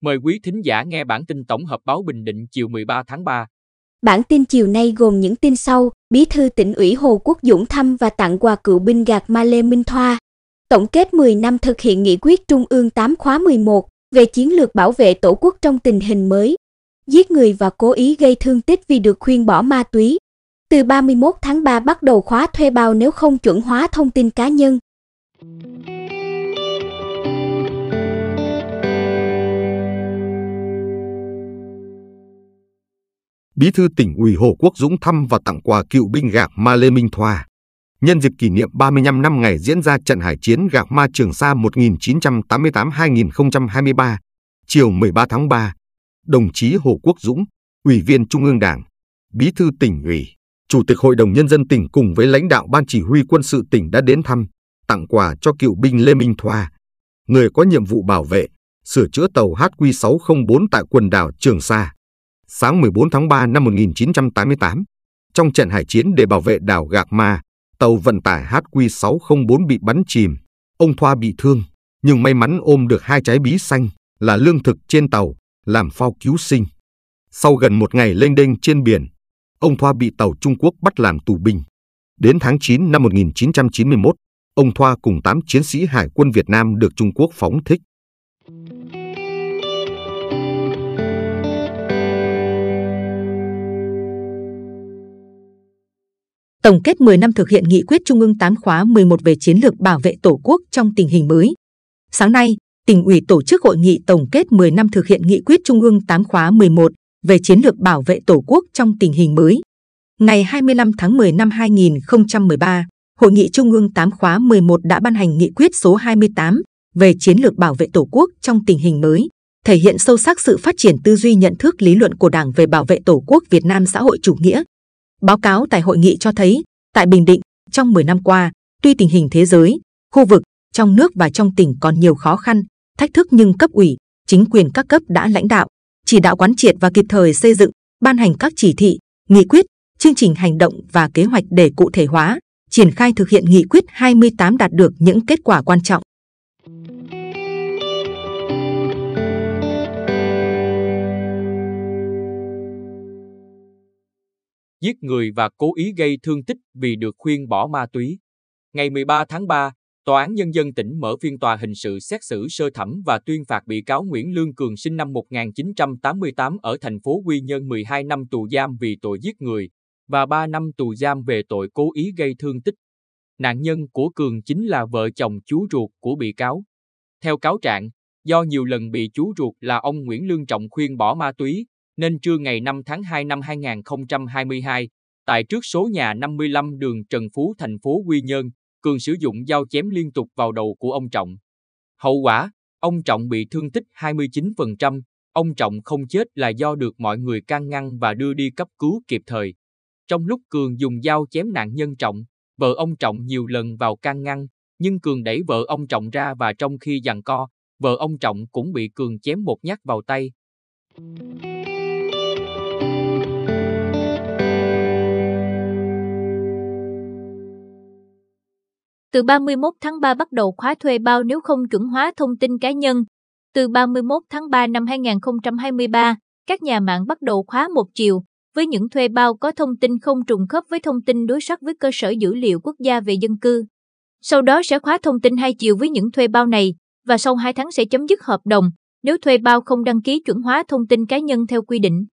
Mời quý thính giả nghe bản tin tổng hợp báo Bình Định chiều 13 tháng 3. Bản tin chiều nay gồm những tin sau, Bí thư tỉnh ủy Hồ Quốc Dũng thăm và tặng quà cựu binh gạt Ma Lê Minh Thoa. Tổng kết 10 năm thực hiện nghị quyết Trung ương 8 khóa 11 về chiến lược bảo vệ Tổ quốc trong tình hình mới. Giết người và cố ý gây thương tích vì được khuyên bỏ ma túy. Từ 31 tháng 3 bắt đầu khóa thuê bao nếu không chuẩn hóa thông tin cá nhân. Bí thư tỉnh ủy Hồ Quốc Dũng thăm và tặng quà cựu binh gạc Ma Lê Minh Thoa. Nhân dịp kỷ niệm 35 năm ngày diễn ra trận hải chiến gạc ma Trường Sa 1988-2023, chiều 13 tháng 3, đồng chí Hồ Quốc Dũng, Ủy viên Trung ương Đảng, Bí thư tỉnh ủy, Chủ tịch Hội đồng Nhân dân tỉnh cùng với lãnh đạo Ban Chỉ huy quân sự tỉnh đã đến thăm, tặng quà cho cựu binh Lê Minh Thoa, người có nhiệm vụ bảo vệ, sửa chữa tàu HQ604 tại quần đảo Trường Sa. Sáng 14 tháng 3 năm 1988, trong trận hải chiến để bảo vệ đảo Gạc Ma, tàu vận tải HQ604 bị bắn chìm. Ông Thoa bị thương, nhưng may mắn ôm được hai trái bí xanh là lương thực trên tàu, làm phao cứu sinh. Sau gần một ngày lênh đênh trên biển, ông Thoa bị tàu Trung Quốc bắt làm tù binh. Đến tháng 9 năm 1991, ông Thoa cùng 8 chiến sĩ Hải quân Việt Nam được Trung Quốc phóng thích. Tổng kết 10 năm thực hiện nghị quyết Trung ương 8 khóa 11 về chiến lược bảo vệ Tổ quốc trong tình hình mới. Sáng nay, tỉnh ủy tổ chức hội nghị tổng kết 10 năm thực hiện nghị quyết Trung ương 8 khóa 11 về chiến lược bảo vệ Tổ quốc trong tình hình mới. Ngày 25 tháng 10 năm 2013, Hội nghị Trung ương 8 khóa 11 đã ban hành nghị quyết số 28 về chiến lược bảo vệ Tổ quốc trong tình hình mới, thể hiện sâu sắc sự phát triển tư duy nhận thức lý luận của Đảng về bảo vệ Tổ quốc Việt Nam xã hội chủ nghĩa, Báo cáo tại hội nghị cho thấy, tại Bình Định, trong 10 năm qua, tuy tình hình thế giới, khu vực, trong nước và trong tỉnh còn nhiều khó khăn, thách thức nhưng cấp ủy, chính quyền các cấp đã lãnh đạo, chỉ đạo quán triệt và kịp thời xây dựng, ban hành các chỉ thị, nghị quyết, chương trình hành động và kế hoạch để cụ thể hóa, triển khai thực hiện nghị quyết 28 đạt được những kết quả quan trọng. Giết người và cố ý gây thương tích vì được khuyên bỏ ma túy. Ngày 13 tháng 3, Tòa án Nhân dân tỉnh mở phiên tòa hình sự xét xử sơ thẩm và tuyên phạt bị cáo Nguyễn Lương Cường sinh năm 1988 ở thành phố Quy Nhơn 12 năm tù giam vì tội giết người và 3 năm tù giam về tội cố ý gây thương tích. Nạn nhân của Cường chính là vợ chồng chú ruột của bị cáo. Theo cáo trạng, do nhiều lần bị chú ruột là ông Nguyễn Lương Trọng khuyên bỏ ma túy, nên trưa ngày 5 tháng 2 năm 2022, tại trước số nhà 55 đường Trần Phú thành phố Quy Nhơn, Cường sử dụng dao chém liên tục vào đầu của ông Trọng. Hậu quả, ông Trọng bị thương tích 29%, ông Trọng không chết là do được mọi người can ngăn và đưa đi cấp cứu kịp thời. Trong lúc Cường dùng dao chém nạn nhân Trọng, vợ ông Trọng nhiều lần vào can ngăn, nhưng Cường đẩy vợ ông Trọng ra và trong khi giằng co, vợ ông Trọng cũng bị Cường chém một nhát vào tay. Từ 31 tháng 3 bắt đầu khóa thuê bao nếu không chuẩn hóa thông tin cá nhân. Từ 31 tháng 3 năm 2023, các nhà mạng bắt đầu khóa một chiều với những thuê bao có thông tin không trùng khớp với thông tin đối soát với cơ sở dữ liệu quốc gia về dân cư. Sau đó sẽ khóa thông tin hai chiều với những thuê bao này và sau 2 tháng sẽ chấm dứt hợp đồng nếu thuê bao không đăng ký chuẩn hóa thông tin cá nhân theo quy định.